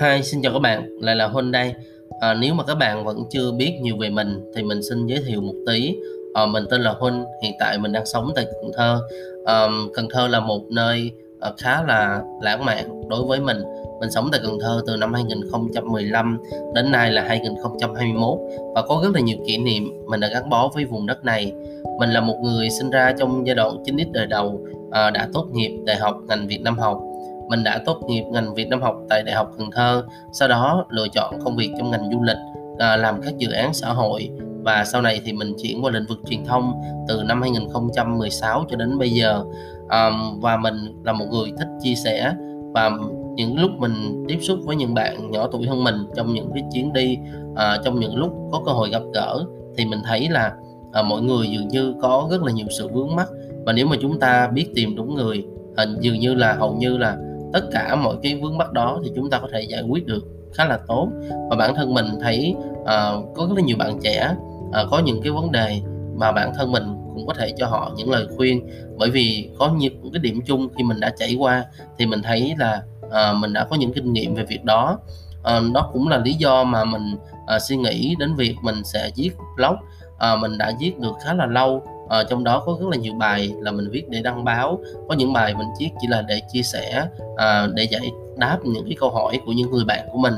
Hi, xin chào các bạn, lại là Huân đây. À, nếu mà các bạn vẫn chưa biết nhiều về mình thì mình xin giới thiệu một tí. À, mình tên là Huân, hiện tại mình đang sống tại Cần Thơ. À, Cần Thơ là một nơi à, khá là lãng mạn đối với mình. Mình sống tại Cần Thơ từ năm 2015 đến nay là 2021 và có rất là nhiều kỷ niệm mình đã gắn bó với vùng đất này. Mình là một người sinh ra trong giai đoạn 9x đời đầu, à, đã tốt nghiệp đại học ngành Việt Nam học mình đã tốt nghiệp ngành Việt Nam học tại Đại học Cần Thơ, sau đó lựa chọn công việc trong ngành du lịch, à, làm các dự án xã hội. Và sau này thì mình chuyển qua lĩnh vực truyền thông từ năm 2016 cho đến bây giờ. Và mình là một người thích chia sẻ và những lúc mình tiếp xúc với những bạn nhỏ tuổi hơn mình trong những cái chuyến đi à, trong những lúc có cơ hội gặp gỡ thì mình thấy là à, mọi người dường như có rất là nhiều sự vướng mắc. Và nếu mà chúng ta biết tìm đúng người hình dường như là hầu như là tất cả mọi cái vướng mắc đó thì chúng ta có thể giải quyết được khá là tốt. Và bản thân mình thấy uh, có rất là nhiều bạn trẻ uh, có những cái vấn đề mà bản thân mình cũng có thể cho họ những lời khuyên. Bởi vì có những cái điểm chung khi mình đã trải qua thì mình thấy là uh, mình đã có những kinh nghiệm về việc đó. Uh, đó cũng là lý do mà mình uh, suy nghĩ đến việc mình sẽ viết blog. Uh, mình đã viết được khá là lâu à, trong đó có rất là nhiều bài là mình viết để đăng báo có những bài mình viết chỉ là để chia sẻ à, để giải đáp những cái câu hỏi của những người bạn của mình.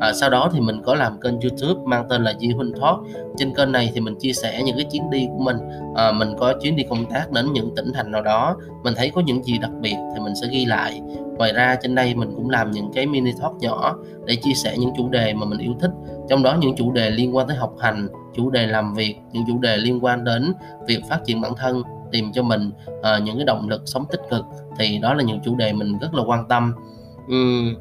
À, sau đó thì mình có làm kênh youtube mang tên là Di Huynh Talk trên kênh này thì mình chia sẻ những cái chuyến đi của mình. À, mình có chuyến đi công tác đến những tỉnh thành nào đó. Mình thấy có những gì đặc biệt thì mình sẽ ghi lại. Ngoài ra trên đây mình cũng làm những cái mini talk nhỏ để chia sẻ những chủ đề mà mình yêu thích. Trong đó những chủ đề liên quan tới học hành chủ đề làm việc những chủ đề liên quan đến việc phát triển bản thân tìm cho mình uh, những cái động lực sống tích cực. Thì đó là những chủ đề mình rất là quan tâm uhm,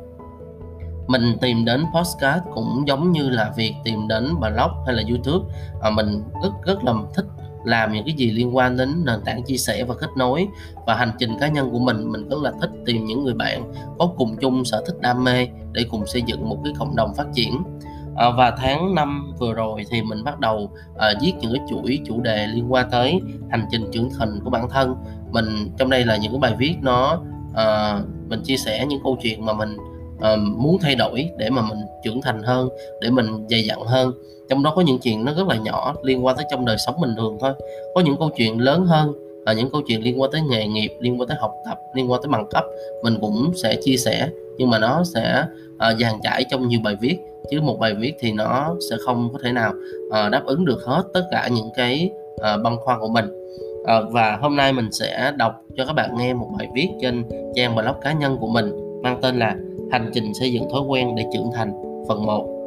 mình tìm đến podcast cũng giống như là việc tìm đến blog hay là youtube. À, mình rất rất là thích làm những cái gì liên quan đến nền tảng chia sẻ và kết nối và hành trình cá nhân của mình. Mình rất là thích tìm những người bạn có cùng chung sở thích đam mê để cùng xây dựng một cái cộng đồng phát triển. À, và tháng 5 vừa rồi thì mình bắt đầu à, viết những cái chuỗi chủ đề liên quan tới hành trình trưởng thành của bản thân. Mình trong đây là những cái bài viết nó à, mình chia sẻ những câu chuyện mà mình à, muốn thay đổi để mà mình trưởng thành hơn để mình dày dặn hơn. Trong đó có những chuyện nó rất là nhỏ liên quan tới trong đời sống bình thường thôi. Có những câu chuyện lớn hơn là những câu chuyện liên quan tới nghề nghiệp liên quan tới học tập liên quan tới bằng cấp mình cũng sẽ chia sẻ. Nhưng mà nó sẽ uh, dàn trải trong nhiều bài viết chứ một bài viết thì nó sẽ không có thể nào uh, đáp ứng được hết tất cả những cái uh, băn khoăn của mình à, và hôm nay mình sẽ đọc cho các bạn nghe một bài viết trên trang blog cá nhân của mình mang tên là hành trình xây dựng thói quen để trưởng thành phần 1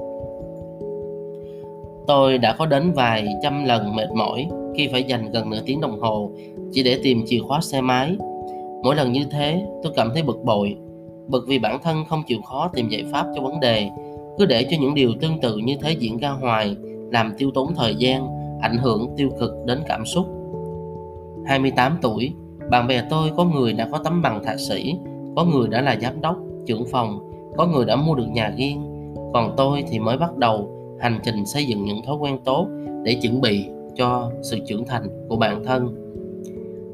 tôi đã có đến vài trăm lần mệt mỏi khi phải dành gần nửa tiếng đồng hồ chỉ để tìm chìa khóa xe máy. Mỗi lần như thế tôi cảm thấy bực bội bực vì bản thân không chịu khó tìm giải pháp cho vấn đề cứ để cho những điều tương tự như thế diễn ra hoài làm tiêu tốn thời gian ảnh hưởng tiêu cực đến cảm xúc. 28 tuổi. Bạn bè tôi có người đã có tấm bằng thạc sĩ, có người đã là giám đốc, trưởng phòng, có người đã mua được nhà riêng. Còn tôi thì mới bắt đầu hành trình xây dựng những thói quen tốt để chuẩn bị cho sự trưởng thành của bản thân.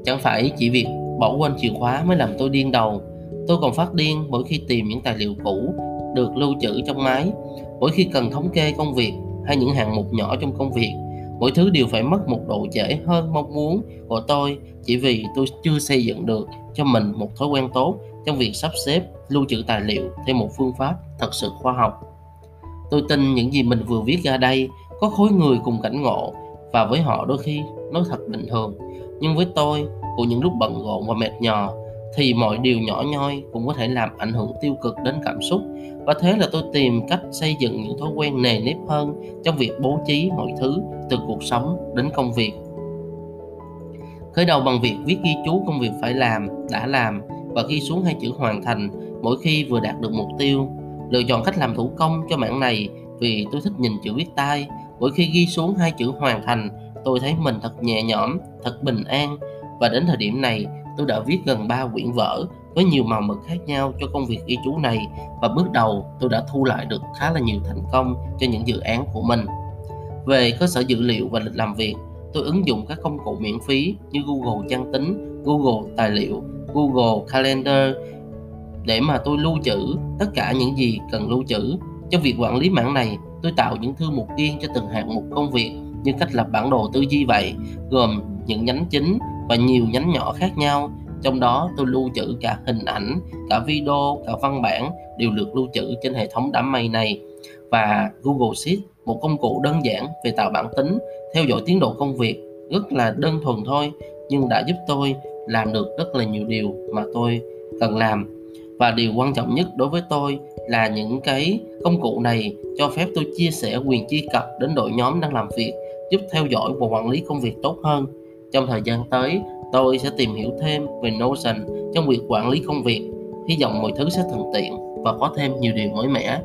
Chẳng phải chỉ việc bỏ quên chìa khóa mới làm tôi điên đầu. Tôi còn phát điên mỗi khi tìm những tài liệu cũ được lưu trữ trong máy, mỗi khi cần thống kê công việc hay những hạng mục nhỏ trong công việc mỗi thứ đều phải mất một độ trễ hơn mong muốn của tôi chỉ vì tôi chưa xây dựng được cho mình một thói quen tốt trong việc sắp xếp, lưu trữ tài liệu theo một phương pháp thật sự khoa học. Tôi tin những gì mình vừa viết ra đây có khối người cùng cảnh ngộ và với họ đôi khi nó thật bình thường nhưng với tôi, của những lúc bận rộn và mệt nhò thì mọi điều nhỏ nhoi cũng có thể làm ảnh hưởng tiêu cực đến cảm xúc. Và thế là tôi tìm cách xây dựng những thói quen nề nếp hơn trong việc bố trí mọi thứ, từ cuộc sống đến công việc. Khởi đầu bằng việc viết ghi chú công việc phải làm, đã làm, và ghi xuống hai chữ hoàn thành mỗi khi vừa đạt được mục tiêu. Lựa chọn cách làm thủ công cho mảng này vì tôi thích nhìn chữ viết tay mỗi khi ghi xuống hai chữ hoàn thành, tôi thấy mình thật nhẹ nhõm, thật bình an. Và đến thời điểm này tôi đã viết gần 3 quyển vở với nhiều màu mực khác nhau cho công việc ghi chú này và bước đầu tôi đã thu lại được khá là nhiều thành công cho những dự án của mình. Về cơ sở dữ liệu và lịch làm việc, tôi ứng dụng các công cụ miễn phí như Google Trang tính, Google Tài liệu, Google Calendar để mà tôi lưu trữ tất cả những gì cần lưu trữ. cho việc quản lý mảng này, tôi tạo những thư mục riêng cho từng hạng mục công việc như cách lập bản đồ tư duy vậy, gồm những nhánh chính và nhiều nhánh nhỏ khác nhau. Trong đó tôi lưu trữ cả hình ảnh, cả video, cả văn bản đều được lưu trữ trên hệ thống đám mây này. Và Google Sheets, một công cụ đơn giản về tạo bản tính, theo dõi tiến độ công việc, rất là đơn thuần thôi, nhưng đã giúp tôi làm được rất là nhiều điều mà tôi cần làm và điều quan trọng nhất đối với tôi là những cái công cụ này cho phép tôi chia sẻ quyền truy cập đến đội nhóm đang làm việc giúp theo dõi và quản lý công việc tốt hơn trong thời gian tới, tôi sẽ tìm hiểu thêm về Notion trong việc quản lý công việc. Hy vọng mọi thứ sẽ thuận tiện và có thêm nhiều điều mới mẻ.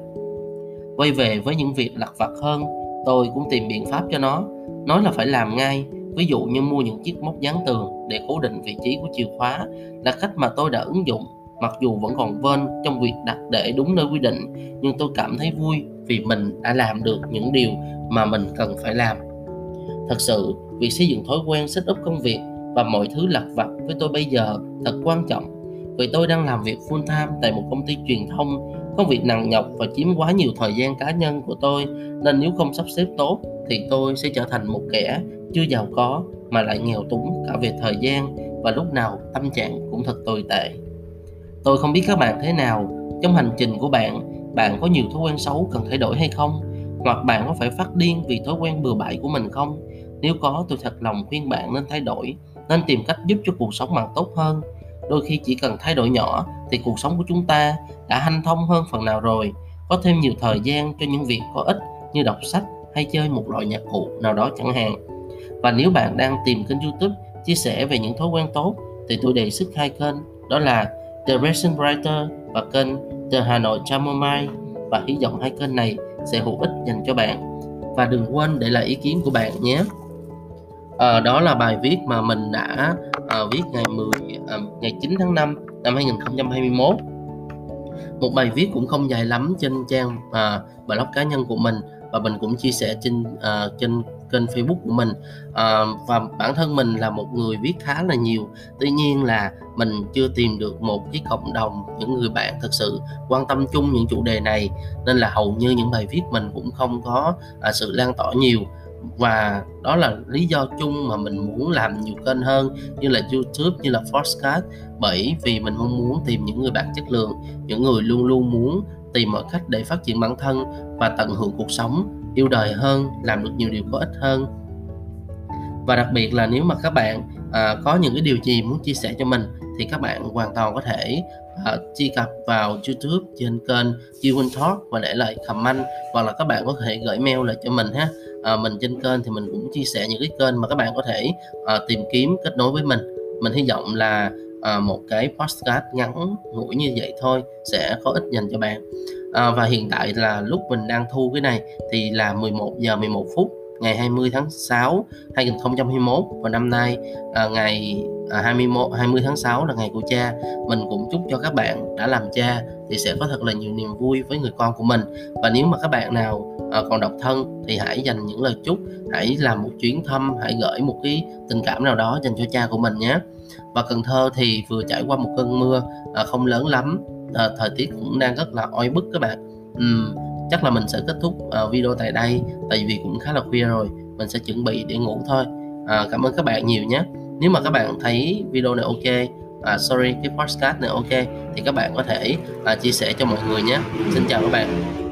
Quay về với những việc lặt vặt hơn, tôi cũng tìm biện pháp cho nó. Nói là phải làm ngay, ví dụ như mua những chiếc móc dán tường để cố định vị trí của chìa khóa là cách mà tôi đã ứng dụng, mặc dù vẫn còn vên trong việc đặt để đúng nơi quy định, nhưng tôi cảm thấy vui vì mình đã làm được những điều mà mình cần phải làm. Thật sự việc xây dựng thói quen set up công việc và mọi thứ lặt vặt với tôi bây giờ thật quan trọng. Vì tôi đang làm việc full time tại một công ty truyền thông, công việc nặng nhọc và chiếm quá nhiều thời gian cá nhân của tôi. Nên nếu không sắp xếp tốt thì tôi sẽ trở thành một kẻ chưa giàu có mà lại nghèo túng cả về thời gian và lúc nào tâm trạng cũng thật tồi tệ. Tôi không biết các bạn thế nào. Trong hành trình của bạn bạn có nhiều thói quen xấu cần thay đổi hay không? Hoặc bạn có phải phát điên vì thói quen bừa bãi của mình không? Nếu có, tôi thật lòng khuyên bạn nên thay đổi, nên tìm cách giúp cho cuộc sống bạn tốt hơn. Đôi khi chỉ cần thay đổi nhỏ thì cuộc sống của chúng ta đã hanh thông hơn phần nào rồi. Có thêm nhiều thời gian cho những việc có ích như đọc sách hay chơi một loại nhạc cụ nào đó chẳng hạn. Và nếu bạn đang tìm kênh youtube chia sẻ về những thói quen tốt thì tôi đề xuất hai kênh, đó là The Resin Writer và kênh The Hà Nội Chamomile và hy vọng hai kênh này sẽ hữu ích dành cho bạn. Và đừng quên để lại ý kiến của bạn nhé à, đó là bài viết mà mình đã à, viết ngày 10 à, ờ, ngày 9 tháng 5 năm 2021 một bài viết cũng không dài lắm trên trang à, blog cá nhân của mình và mình cũng chia sẻ trên à, trên kênh Facebook của mình. À, và bản thân mình là một người viết khá là nhiều. Tuy nhiên là mình chưa tìm được một cái cộng đồng những người bạn thực sự quan tâm chung những chủ đề này. Nên là hầu như những bài viết mình cũng không có à, sự lan tỏa nhiều và đó là lý do chung mà mình muốn làm nhiều kênh hơn như là YouTube như là Podcast. Bởi vì mình mong muốn tìm những người bạn chất lượng những người luôn luôn muốn tìm mọi cách để phát triển bản thân và tận hưởng cuộc sống yêu đời hơn làm được nhiều điều có ích hơn. Và đặc biệt là nếu mà các bạn à, có những cái điều gì muốn chia sẻ cho mình thì các bạn hoàn toàn có thể à, truy cập vào YouTube trên kênh Chiwin Talk và để lại comment hoặc là các bạn có thể gửi mail lại cho mình ha à, mình trên kênh thì mình cũng chia sẻ những cái kênh mà các bạn có thể à, tìm kiếm kết nối với mình. Mình hy vọng là à, một cái podcast ngắn ngủi như vậy thôi sẽ có ích dành cho bạn. À, và hiện tại là lúc mình đang thu cái này thì là 11 giờ 11 phút ngày 20 tháng 6 2021 và năm nay à, ngày à, 21 20 tháng 6 là ngày của cha. Mình cũng chúc cho các bạn đã làm cha thì sẽ có thật là nhiều niềm vui với người con của mình. Và nếu mà các bạn nào à, còn độc thân thì hãy dành những lời chúc hãy làm một chuyến thăm hãy gửi một cái tình cảm nào đó dành cho cha của mình nhé. Và Cần Thơ thì vừa trải qua một cơn mưa à, không lớn lắm à, thời tiết cũng đang rất là oi bức các bạn. Uhm, chắc là mình sẽ kết thúc uh, video tại đây tại vì cũng khá là khuya rồi mình sẽ chuẩn bị để ngủ thôi. À, cảm ơn các bạn nhiều nhé. Nếu mà các bạn thấy video này ok à, sorry cái podcast này ok thì các bạn có thể à, chia sẻ cho mọi người nhé. Xin chào các bạn.